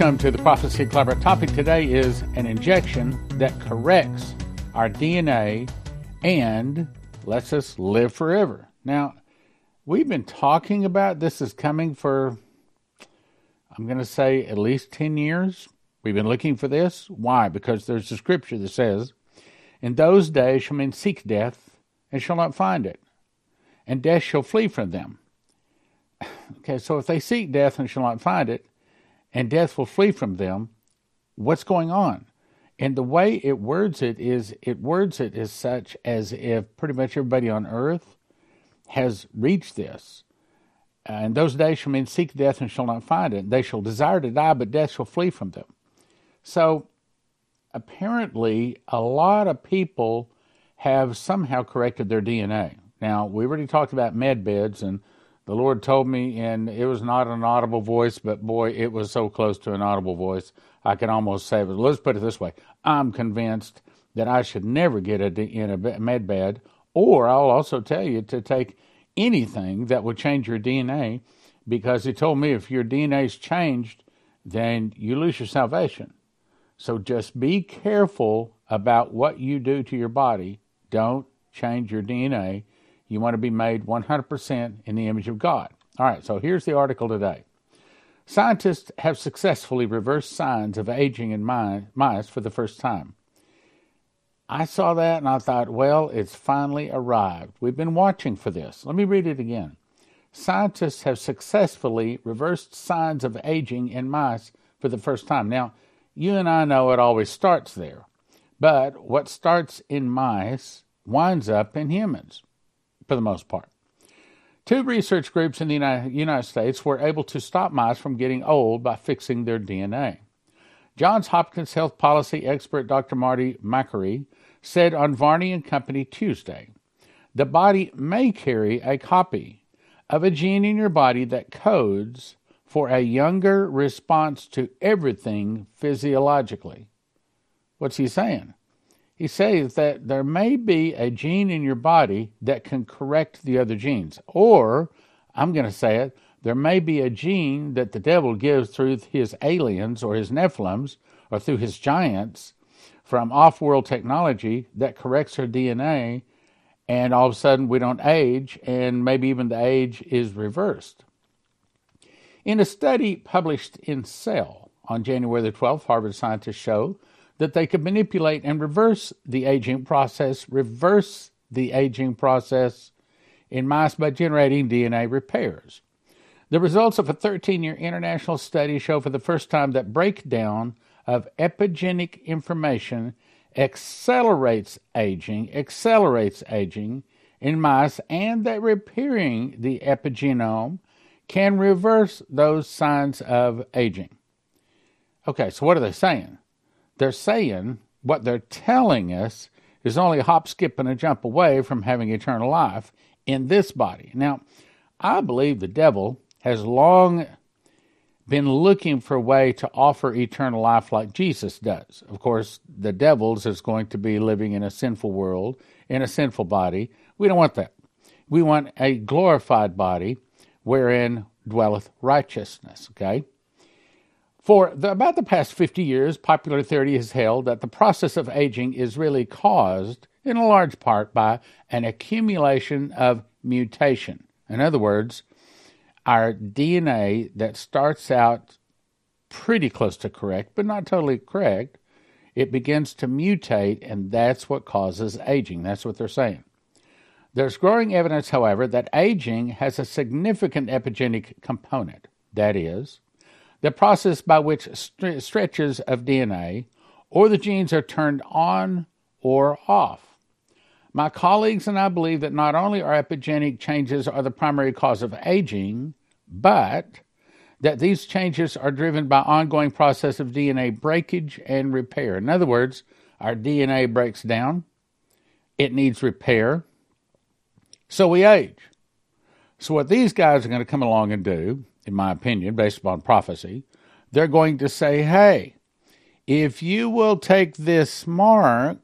Welcome to the Prophecy Club. Our topic today is an injection that corrects our DNA and lets us live forever. Now, we've been talking about this is coming for, I'm going to say, at least 10 years. We've been looking for this. Why? Because there's a scripture that says, In those days shall men seek death and shall not find it, and death shall flee from them. Okay, so if they seek death and shall not find it, and death will flee from them, what's going on? And the way it words it is, it words it as such as if pretty much everybody on earth has reached this. And those days shall men seek death and shall not find it. They shall desire to die, but death shall flee from them. So apparently, a lot of people have somehow corrected their DNA. Now, we already talked about med beds, and the Lord told me, and it was not an audible voice, but boy, it was so close to an audible voice, I could almost say it. Let's put it this way I'm convinced that I should never get a, in a med bed, or I'll also tell you to take anything that would change your DNA, because He told me if your DNA is changed, then you lose your salvation. So just be careful about what you do to your body. Don't change your DNA. You want to be made 100% in the image of God. All right, so here's the article today. Scientists have successfully reversed signs of aging in mice for the first time. I saw that and I thought, well, it's finally arrived. We've been watching for this. Let me read it again. Scientists have successfully reversed signs of aging in mice for the first time. Now, you and I know it always starts there. But what starts in mice winds up in humans, for the most part. Two research groups in the United States were able to stop mice from getting old by fixing their DNA. Johns Hopkins health policy expert Dr. Marty Makary said on Varney and Company Tuesday, the body may carry a copy of a gene in your body that codes for a younger response to everything physiologically. What's he saying? He says that there may be a gene in your body that can correct the other genes. Or, I'm going to say it, there may be a gene that the devil gives through his aliens or his Nephilims or through his giants from off world technology that corrects our DNA, and all of a sudden we don't age, and maybe even the age is reversed. In a study published in Cell on January the 12th, Harvard scientists show that they could manipulate and reverse the aging process, reverse the aging process in mice by generating DNA repairs. The results of a 13 year international study show for the first time that breakdown of epigenetic information accelerates aging, accelerates aging in mice, and that repairing the epigenome can reverse those signs of aging. Okay, so what are they saying? They're saying what they're telling us is only a hop, skip, and a jump away from having eternal life in this body. Now, I believe the devil has long been looking for a way to offer eternal life like Jesus does. Of course, the devil's is going to be living in a sinful world, in a sinful body. We don't want that. We want a glorified body wherein dwelleth righteousness. Okay? For the, about the past 50 years, popular theory has held that the process of aging is really caused, in a large part, by an accumulation of mutation. In other words, our DNA that starts out pretty close to correct, but not totally correct, it begins to mutate, and that's what causes aging. That's what they're saying. There's growing evidence, however, that aging has a significant epigenetic component. That is, the process by which st- stretches of DNA or the genes are turned on or off. My colleagues and I believe that not only are epigenetic changes are the primary cause of aging, but that these changes are driven by ongoing process of DNA breakage and repair. In other words, our DNA breaks down, it needs repair, so we age. So, what these guys are going to come along and do, in my opinion, based upon prophecy, they're going to say, hey, if you will take this mark,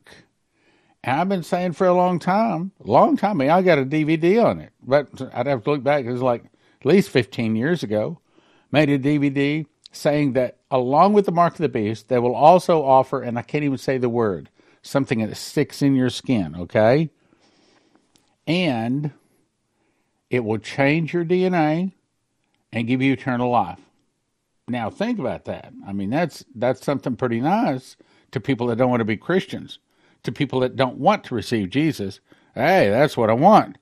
I've been saying for a long time, long time, I, mean, I got a DVD on it, but I'd have to look back, it was like at least 15 years ago, made a DVD saying that along with the mark of the beast, they will also offer, and I can't even say the word, something that sticks in your skin, okay? And it will change your DNA and give you eternal life. Now think about that. I mean, that's that's something pretty nice to people that don't want to be Christians, to people that don't want to receive Jesus. Hey, that's what I want.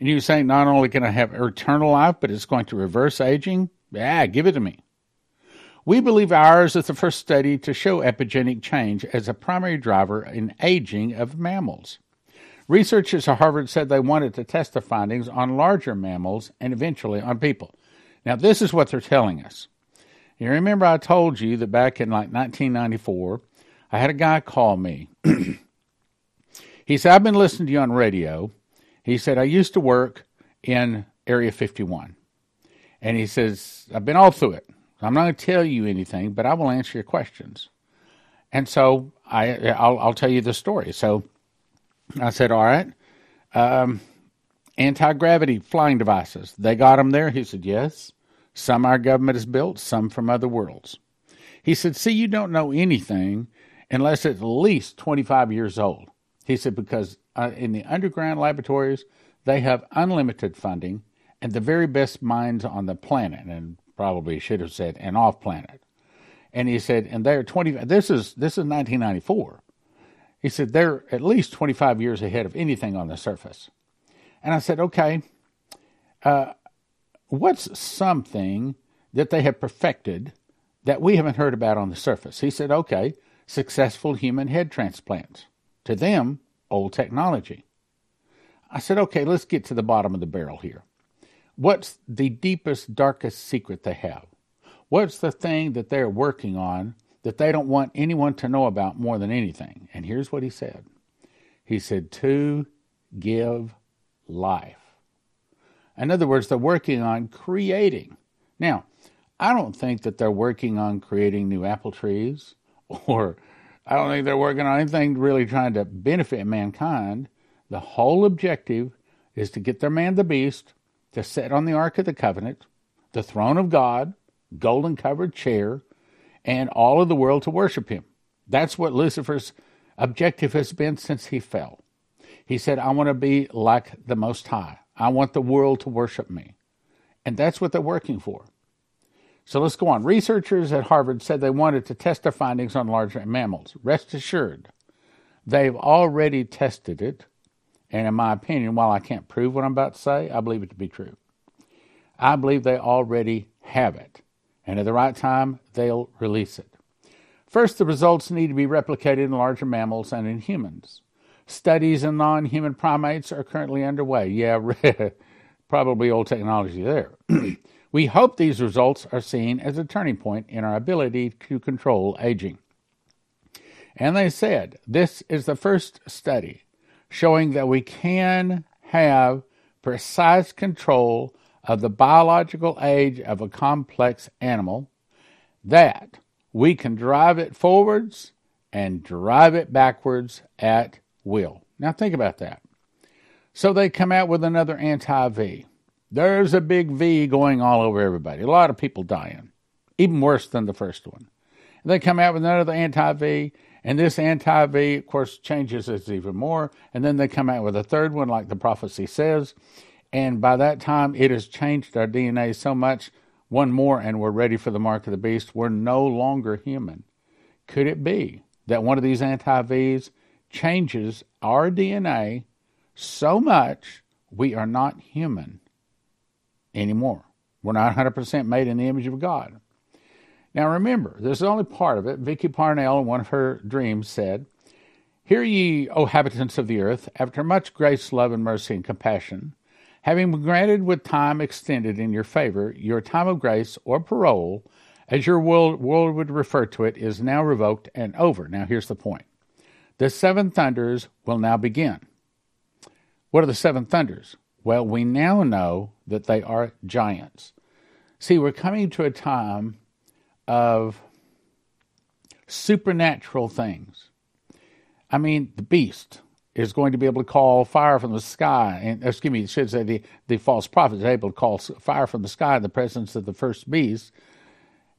And you say not only can I have eternal life, but it's going to reverse aging. Yeah, give it to me. We believe ours is the first study to show epigenetic change as a primary driver in aging of mammals. Researchers at Harvard said they wanted to test the findings on larger mammals and eventually on people. Now, this is what they're telling us. You remember I told you that back in like 1994, I had a guy call me. he said, I've been listening to you on radio. He said, I used to work in Area 51. And he says, I've been all through it. I'm not going to tell you anything, but I will answer your questions. And so I, I'll, I'll tell you the story. So I said, all right. Um, Anti gravity flying devices. They got them there? He said, Yes. Some our government has built, some from other worlds. He said, See, you don't know anything unless it's at least 25 years old. He said, Because uh, in the underground laboratories, they have unlimited funding and the very best minds on the planet, and probably should have said, and off planet. And he said, and they're 20, this is, this is 1994. He said, they're at least 25 years ahead of anything on the surface. And I said, okay, uh, what's something that they have perfected that we haven't heard about on the surface? He said, okay, successful human head transplants. To them, old technology. I said, okay, let's get to the bottom of the barrel here. What's the deepest, darkest secret they have? What's the thing that they're working on that they don't want anyone to know about more than anything? And here's what he said He said, to give life. In other words, they're working on creating. Now, I don't think that they're working on creating new apple trees, or I don't think they're working on anything really trying to benefit mankind. The whole objective is to get their man the beast to sit on the Ark of the Covenant, the throne of God, golden covered chair, and all of the world to worship him. That's what Lucifer's objective has been since he fell. He said, I want to be like the Most High. I want the world to worship me. And that's what they're working for. So let's go on. Researchers at Harvard said they wanted to test their findings on larger mammals. Rest assured, they've already tested it. And in my opinion, while I can't prove what I'm about to say, I believe it to be true. I believe they already have it. And at the right time, they'll release it. First, the results need to be replicated in larger mammals and in humans. Studies in non human primates are currently underway. Yeah, probably old technology there. we hope these results are seen as a turning point in our ability to control aging. And they said this is the first study showing that we can have precise control of the biological age of a complex animal, that we can drive it forwards and drive it backwards at will. Now think about that. So they come out with another anti V. There's a big V going all over everybody. A lot of people dying, even worse than the first one. And They come out with another anti V, and this anti V, of course, changes it even more. And then they come out with a third one, like the prophecy says. And by that time, it has changed our DNA so much. One more, and we're ready for the mark of the beast. We're no longer human. Could it be that one of these anti Vs changes our DNA so much we are not human anymore. We're not 100% made in the image of God. Now remember, this is only part of it. Vicky Parnell, in one of her dreams, said, Hear ye, O habitants of the earth, after much grace, love, and mercy and compassion, having been granted with time extended in your favor, your time of grace or parole, as your world, world would refer to it, is now revoked and over. Now here's the point. The seven thunders will now begin. What are the seven thunders? Well, we now know that they are giants. See, we're coming to a time of supernatural things. I mean, the beast is going to be able to call fire from the sky, and uh, excuse me, I should say the, the false prophet is able to call fire from the sky in the presence of the first beast.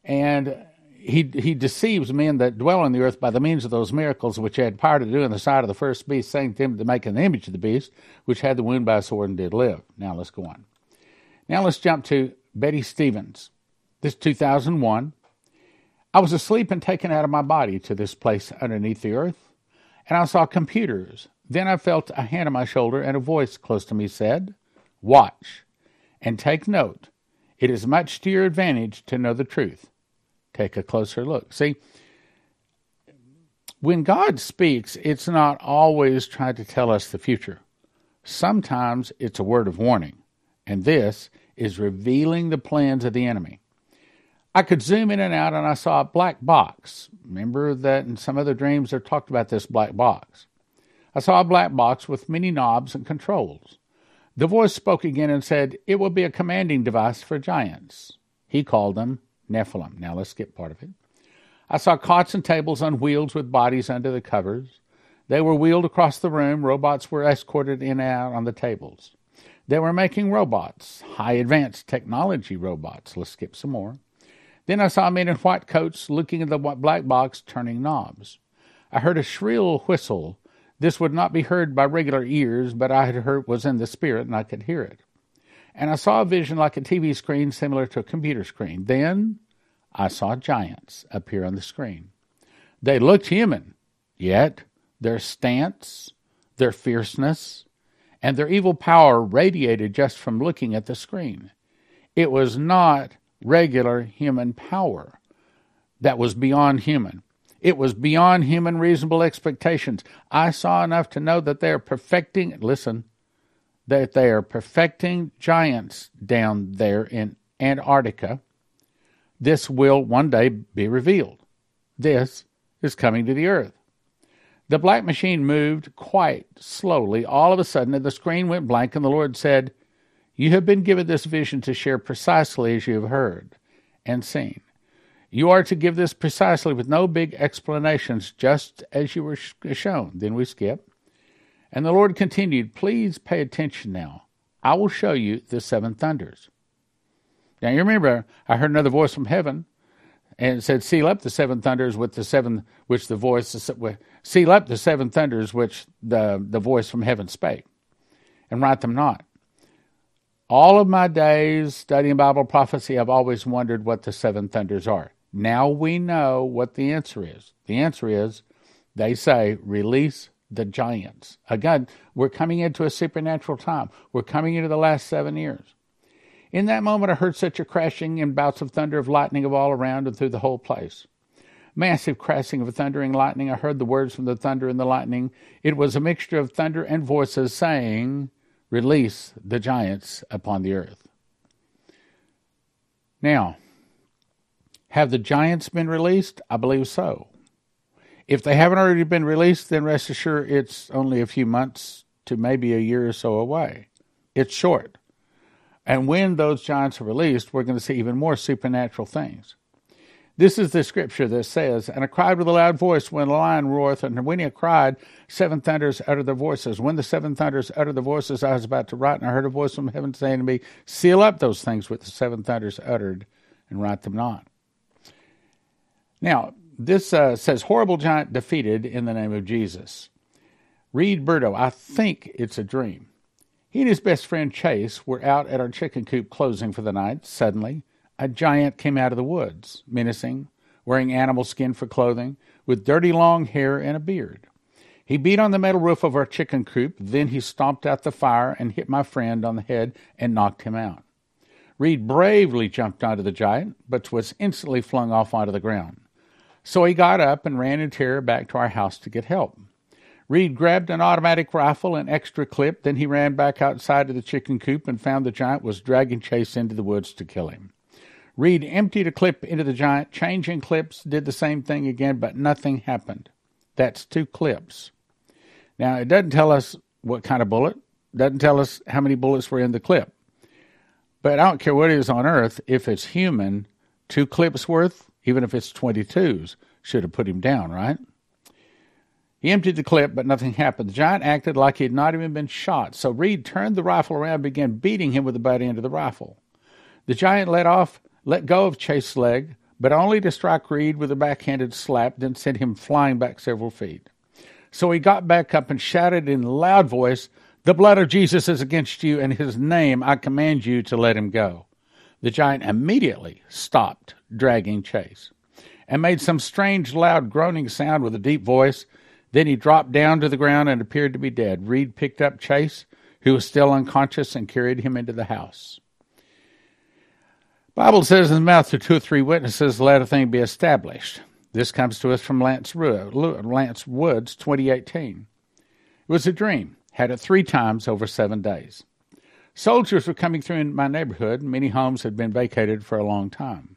And he, he deceives men that dwell on the earth by the means of those miracles which had power to do in the sight of the first beast, saying to him to make an image of the beast, which had the wound by a sword and did live. Now let's go on. Now let's jump to Betty Stevens. This 2001. I was asleep and taken out of my body to this place underneath the earth, and I saw computers. Then I felt a hand on my shoulder, and a voice close to me said, Watch and take note. It is much to your advantage to know the truth take a closer look. See, when God speaks, it's not always trying to tell us the future. Sometimes it's a word of warning, and this is revealing the plans of the enemy. I could zoom in and out, and I saw a black box. Remember that in some other dreams they talked about this black box. I saw a black box with many knobs and controls. The voice spoke again and said, It will be a commanding device for giants. He called them Nephilim. Now let's skip part of it. I saw cots and tables on wheels with bodies under the covers. They were wheeled across the room. Robots were escorted in and out on the tables. They were making robots, high advanced technology robots. Let's skip some more. Then I saw men in white coats looking at the black box, turning knobs. I heard a shrill whistle. This would not be heard by regular ears, but I had heard was in the spirit, and I could hear it and I saw a vision like a TV screen similar to a computer screen. Then I saw giants appear on the screen. They looked human, yet their stance, their fierceness, and their evil power radiated just from looking at the screen. It was not regular human power that was beyond human. It was beyond human reasonable expectations. I saw enough to know that they are perfecting, listen, that they are perfecting giants down there in Antarctica. This will one day be revealed. This is coming to the earth. The black machine moved quite slowly. All of a sudden, the screen went blank, and the Lord said, You have been given this vision to share precisely as you have heard and seen. You are to give this precisely with no big explanations, just as you were shown. Then we skip. And the Lord continued, Please pay attention now. I will show you the seven thunders. Now you remember, I heard another voice from heaven, and said, Seal up the seven thunders with the seven which the voice seal up the seven thunders which the, the voice from heaven spake, and write them not. All of my days studying Bible prophecy, I've always wondered what the seven thunders are. Now we know what the answer is. The answer is they say, release the giants. Again, we're coming into a supernatural time. We're coming into the last seven years. In that moment, I heard such a crashing and bouts of thunder of lightning of all around and through the whole place. Massive crashing of thundering lightning. I heard the words from the thunder and the lightning. It was a mixture of thunder and voices saying, Release the giants upon the earth. Now, have the giants been released? I believe so. If they haven't already been released, then rest assured it's only a few months to maybe a year or so away. It's short. And when those giants are released, we're going to see even more supernatural things. This is the scripture that says, And I cried with a loud voice when the lion roareth, and when he cried, seven thunders uttered their voices. When the seven thunders uttered the voices, I was about to write, and I heard a voice from heaven saying to me, Seal up those things which the seven thunders uttered, and write them not. Now, this uh, says horrible giant defeated in the name of Jesus. Reed Burdo, I think it's a dream. He and his best friend Chase were out at our chicken coop closing for the night. Suddenly, a giant came out of the woods, menacing, wearing animal skin for clothing, with dirty long hair and a beard. He beat on the metal roof of our chicken coop, then he stomped out the fire and hit my friend on the head and knocked him out. Reed bravely jumped onto the giant, but was instantly flung off onto the ground. So he got up and ran in terror back to our house to get help. Reed grabbed an automatic rifle and extra clip, then he ran back outside to the chicken coop and found the giant was dragging Chase into the woods to kill him. Reed emptied a clip into the giant, changing clips, did the same thing again, but nothing happened. That's two clips. Now, it doesn't tell us what kind of bullet, doesn't tell us how many bullets were in the clip. But I don't care what it is on Earth, if it's human, two clips worth, even if it's 22s, should have put him down, right? He emptied the clip, but nothing happened. The giant acted like he had not even been shot, so Reed turned the rifle around and began beating him with the butt end of the rifle. The giant let off, let go of Chase's leg, but only to strike Reed with a backhanded slap, then sent him flying back several feet. So he got back up and shouted in a loud voice, The blood of Jesus is against you, and his name I command you to let him go. The giant immediately stopped dragging Chase and made some strange loud groaning sound with a deep voice. Then he dropped down to the ground and appeared to be dead. Reed picked up Chase, who was still unconscious, and carried him into the house. Bible says in the mouth of two or three witnesses, let a thing be established. This comes to us from Lance, Lance Woods, 2018. It was a dream. Had it three times over seven days. Soldiers were coming through in my neighborhood. Many homes had been vacated for a long time.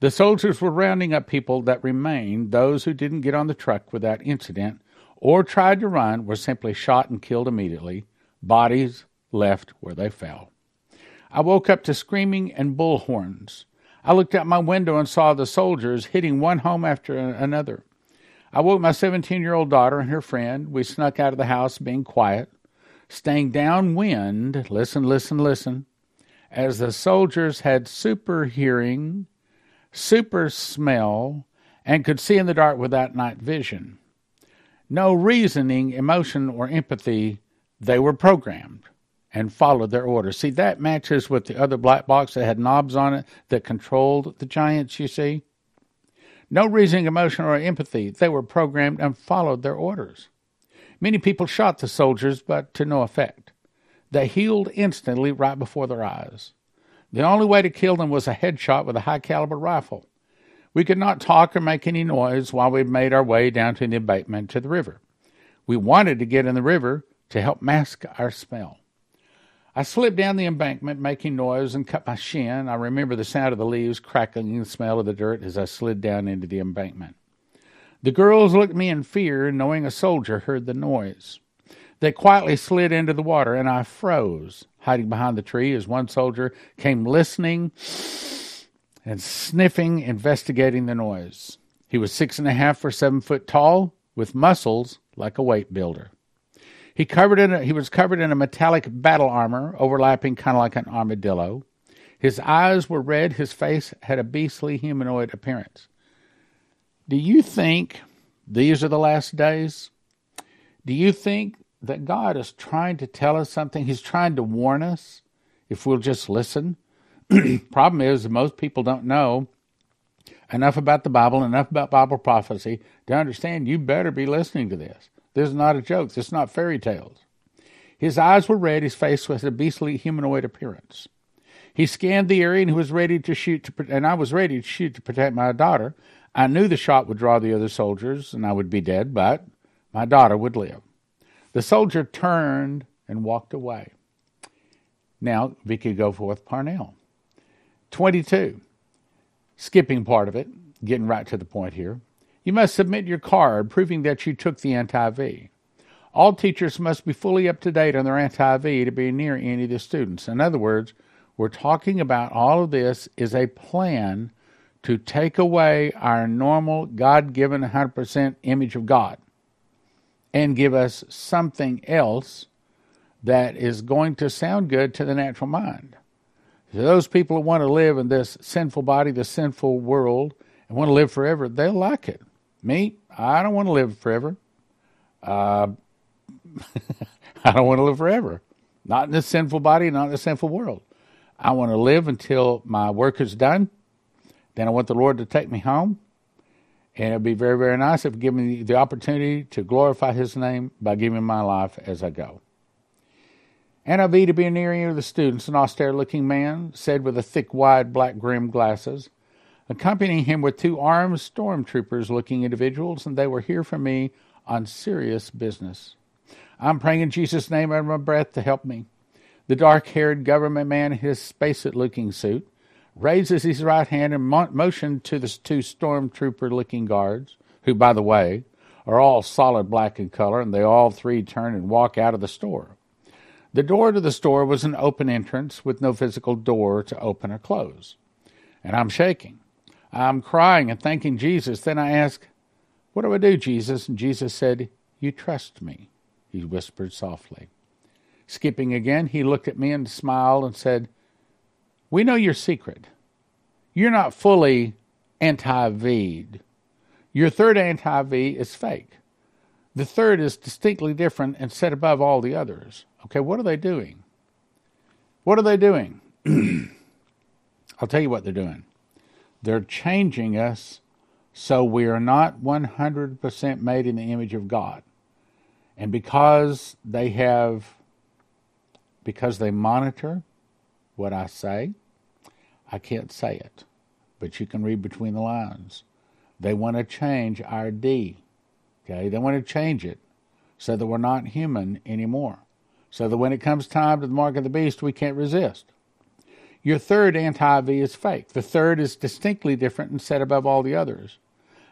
The soldiers were rounding up people that remained. Those who didn't get on the truck without incident or tried to run were simply shot and killed immediately. Bodies left where they fell. I woke up to screaming and bullhorns. I looked out my window and saw the soldiers hitting one home after another. I woke my 17 year old daughter and her friend. We snuck out of the house, being quiet, staying downwind. Listen, listen, listen. As the soldiers had super hearing, super smell, and could see in the dark without night vision. No reasoning, emotion, or empathy, they were programmed and followed their orders. See, that matches with the other black box that had knobs on it that controlled the giants, you see. No reasoning, emotion, or empathy. They were programmed and followed their orders. Many people shot the soldiers, but to no effect. They healed instantly right before their eyes. The only way to kill them was a headshot with a high caliber rifle. We could not talk or make any noise while we made our way down to the embankment to the river. We wanted to get in the river to help mask our smell. I slipped down the embankment, making noise, and cut my shin. I remember the sound of the leaves crackling and the smell of the dirt as I slid down into the embankment. The girls looked at me in fear, knowing a soldier heard the noise. They quietly slid into the water, and I froze, hiding behind the tree as one soldier came listening and sniffing, investigating the noise. He was six and a half or seven foot tall, with muscles like a weight builder. He covered in a, he was covered in a metallic battle armor, overlapping kind of like an armadillo. His eyes were red. His face had a beastly humanoid appearance. Do you think these are the last days? Do you think that God is trying to tell us something? He's trying to warn us if we'll just listen. Problem is, most people don't know enough about the Bible, enough about Bible prophecy to understand you better be listening to this. This is not a joke. This is not fairy tales. His eyes were red. His face was a beastly humanoid appearance. He scanned the area and was ready to shoot, to, and I was ready to shoot to protect my daughter. I knew the shot would draw the other soldiers and I would be dead, but my daughter would live. The soldier turned and walked away. Now, Vicky Goforth Parnell. 22. Skipping part of it, getting right to the point here. You must submit your card proving that you took the anti V. All teachers must be fully up to date on their anti V to be near any of the students. In other words, we're talking about all of this is a plan to take away our normal God given 100% image of God and give us something else that is going to sound good to the natural mind. So those people who want to live in this sinful body, this sinful world, and want to live forever, they'll like it. Me, I don't want to live forever. Uh, I don't want to live forever. Not in this sinful body, not in this sinful world. I want to live until my work is done. Then I want the Lord to take me home. And it'd be very, very nice if He give me the opportunity to glorify His name by giving my life as I go. Be to be near you, the students, an austere looking man, said with a thick, wide, black rimmed glasses accompanying him with two armed stormtroopers looking individuals, and they were here for me on serious business. I'm praying in Jesus' name under my breath to help me. The dark haired government man in his spacesuit looking suit raises his right hand and mo- motion to the two stormtrooper looking guards, who, by the way, are all solid black in color, and they all three turn and walk out of the store. The door to the store was an open entrance with no physical door to open or close. And I'm shaking. I'm crying and thanking Jesus. Then I ask, What do I do, Jesus? And Jesus said, You trust me, he whispered softly. Skipping again, he looked at me and smiled and said, We know your secret. You're not fully anti V. Your third anti V is fake. The third is distinctly different and set above all the others. Okay, what are they doing? What are they doing? I'll tell you what they're doing. They're changing us so we are not 100% made in the image of God. And because they have, because they monitor what I say, I can't say it, but you can read between the lines. They want to change our D. Okay, they want to change it so that we're not human anymore. So that when it comes time to the mark of the beast, we can't resist. Your third anti V is fake. The third is distinctly different and set above all the others.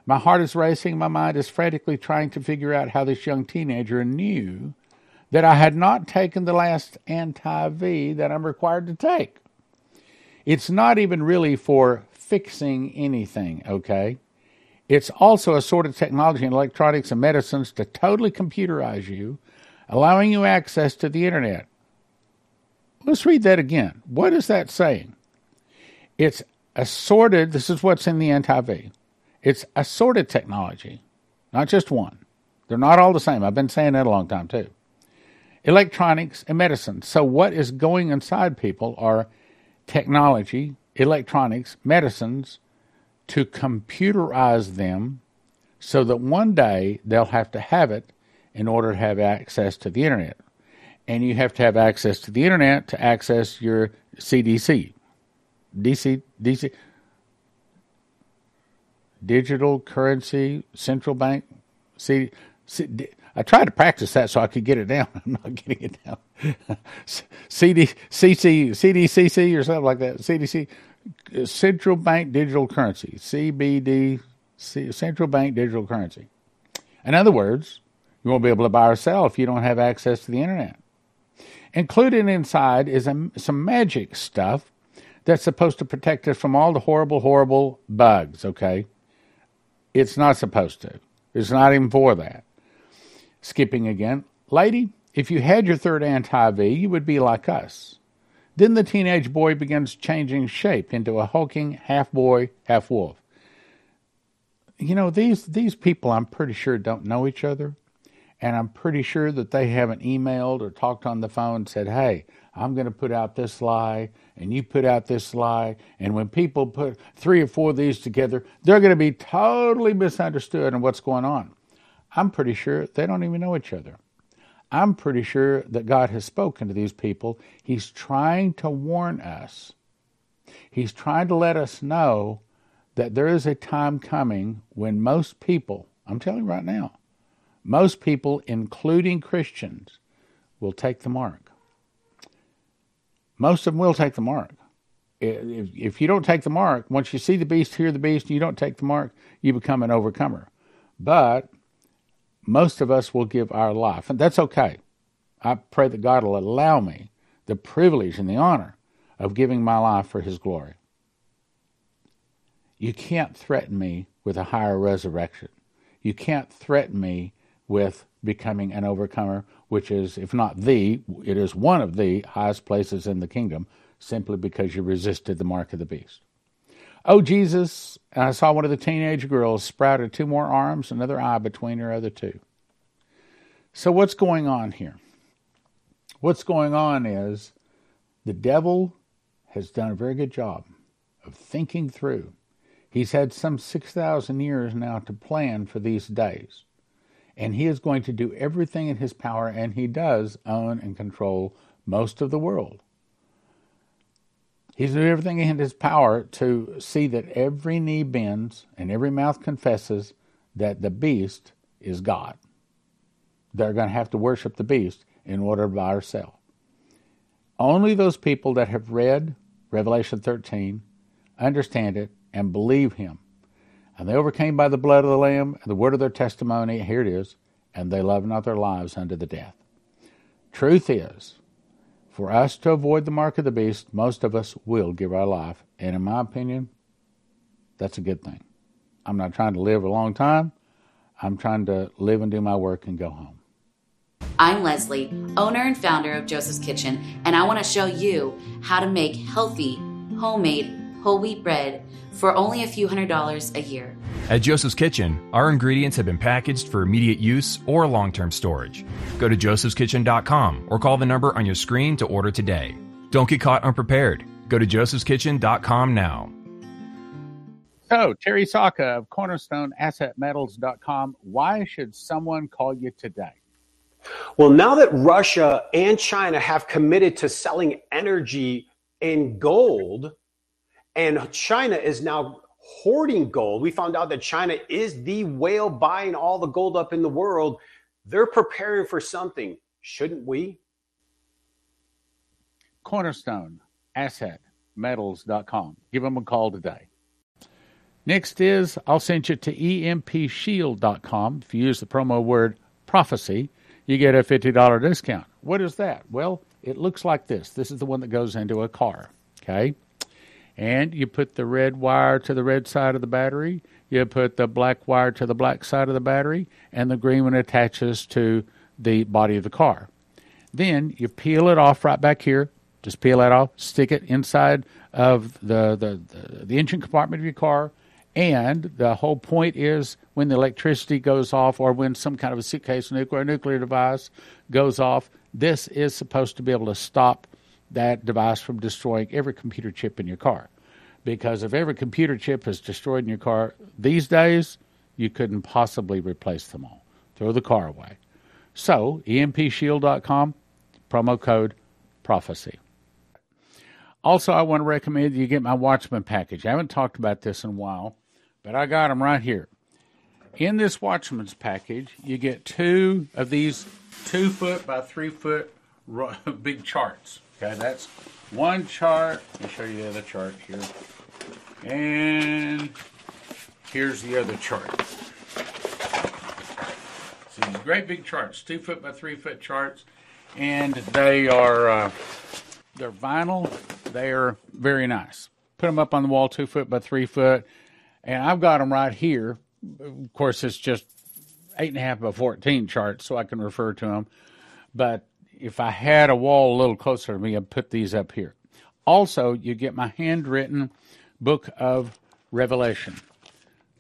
My heart is racing, my mind is frantically trying to figure out how this young teenager knew that I had not taken the last anti V that I'm required to take. It's not even really for fixing anything, okay? It's also a sort of technology in electronics and medicines to totally computerize you, allowing you access to the internet. Let's read that again. What is that saying? It's assorted, this is what's in the anti V. It's assorted technology, not just one. They're not all the same. I've been saying that a long time too. Electronics and medicine. So, what is going inside people are technology, electronics, medicines, to computerize them so that one day they'll have to have it in order to have access to the internet. And you have to have access to the internet to access your CDC. DC, DC, digital currency, central bank. C, C, I tried to practice that so I could get it down. I'm not getting it down. CD, CC, CDCC or something like that. CDC, central bank digital currency, CBD, central bank digital currency. In other words, you won't be able to buy or sell if you don't have access to the internet. Included inside is a, some magic stuff that's supposed to protect us from all the horrible, horrible bugs, okay? It's not supposed to. It's not even for that. Skipping again. Lady, if you had your third anti V, you would be like us. Then the teenage boy begins changing shape into a hulking half boy, half wolf. You know, these, these people, I'm pretty sure, don't know each other. And I'm pretty sure that they haven't emailed or talked on the phone and said, hey, I'm going to put out this lie, and you put out this lie. And when people put three or four of these together, they're going to be totally misunderstood in what's going on. I'm pretty sure they don't even know each other. I'm pretty sure that God has spoken to these people. He's trying to warn us. He's trying to let us know that there is a time coming when most people, I'm telling you right now, most people, including Christians, will take the mark. Most of them will take the mark. If, if you don't take the mark, once you see the beast, hear the beast, and you don't take the mark, you become an overcomer. But most of us will give our life, and that's okay. I pray that God will allow me the privilege and the honor of giving my life for His glory. You can't threaten me with a higher resurrection. You can't threaten me with becoming an overcomer, which is, if not the, it is one of the highest places in the kingdom, simply because you resisted the mark of the beast. Oh, Jesus, And I saw one of the teenage girls sprouted two more arms, another eye between her other two. So, what's going on here? What's going on is the devil has done a very good job of thinking through. He's had some 6,000 years now to plan for these days. And he is going to do everything in his power, and he does own and control most of the world. He's doing everything in his power to see that every knee bends and every mouth confesses that the beast is God. They're going to have to worship the beast in order to buy or sell. Only those people that have read Revelation 13 understand it and believe him. And they overcame by the blood of the Lamb and the word of their testimony. Here it is. And they love not their lives unto the death. Truth is, for us to avoid the mark of the beast, most of us will give our life. And in my opinion, that's a good thing. I'm not trying to live a long time. I'm trying to live and do my work and go home. I'm Leslie, owner and founder of Joseph's Kitchen, and I want to show you how to make healthy, homemade whole wheat bread for only a few hundred dollars a year. At Joseph's Kitchen, our ingredients have been packaged for immediate use or long term storage. Go to josephskitchen.com or call the number on your screen to order today. Don't get caught unprepared. Go to josephskitchen.com now. So, Terry Sacka of cornerstoneassetmetals.com. Why should someone call you today? Well, now that Russia and China have committed to selling energy in gold, and China is now hoarding gold, we found out that China is the whale buying all the gold up in the world. They're preparing for something. Shouldn't we? Cornerstone Asset Metals.com. Give them a call today. Next is I'll send you to empshield.com. If you use the promo word prophecy, you get a $50 discount. What is that? Well, it looks like this. This is the one that goes into a car. Okay. And you put the red wire to the red side of the battery, you put the black wire to the black side of the battery, and the green one attaches to the body of the car. Then you peel it off right back here. Just peel that off, stick it inside of the, the, the, the engine compartment of your car. And the whole point is when the electricity goes off or when some kind of a suitcase nuclear nuclear device goes off, this is supposed to be able to stop that device from destroying every computer chip in your car. Because if every computer chip is destroyed in your car these days, you couldn't possibly replace them all. Throw the car away. So, empshield.com, promo code prophecy. Also, I want to recommend you get my Watchman package. I haven't talked about this in a while, but I got them right here. In this Watchman's package, you get two of these two foot by three foot big charts. Okay, that's one chart. Let me show you the other chart here. And here's the other chart. So these great big charts, two foot by three foot charts, and they are uh, they're vinyl. They are very nice. Put them up on the wall, two foot by three foot, and I've got them right here. Of course, it's just eight and a half by fourteen charts, so I can refer to them. But if I had a wall a little closer to me, I'd put these up here. Also, you get my handwritten book of Revelation.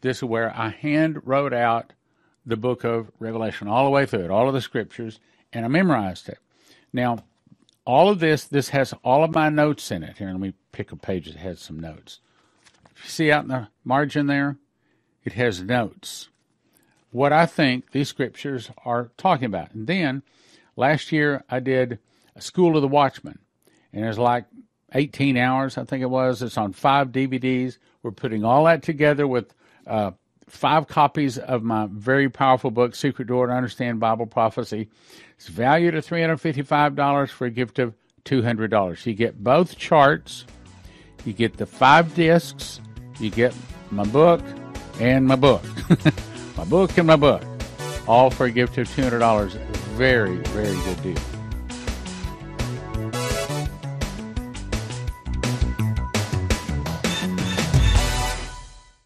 This is where I hand wrote out the book of Revelation all the way through it, all of the scriptures, and I memorized it. Now, all of this, this has all of my notes in it. Here, let me pick a page that has some notes. See out in the margin there, it has notes. What I think these scriptures are talking about. And then last year I did a School of the Watchman, and it's like 18 hours, I think it was. It's on five DVDs. We're putting all that together with uh, five copies of my very powerful book, Secret Door to Understand Bible Prophecy. It's valued at $355 for a gift of $200. You get both charts, you get the five discs, you get my book and my book. my book and my book. All for a gift of $200. Very, very good deal.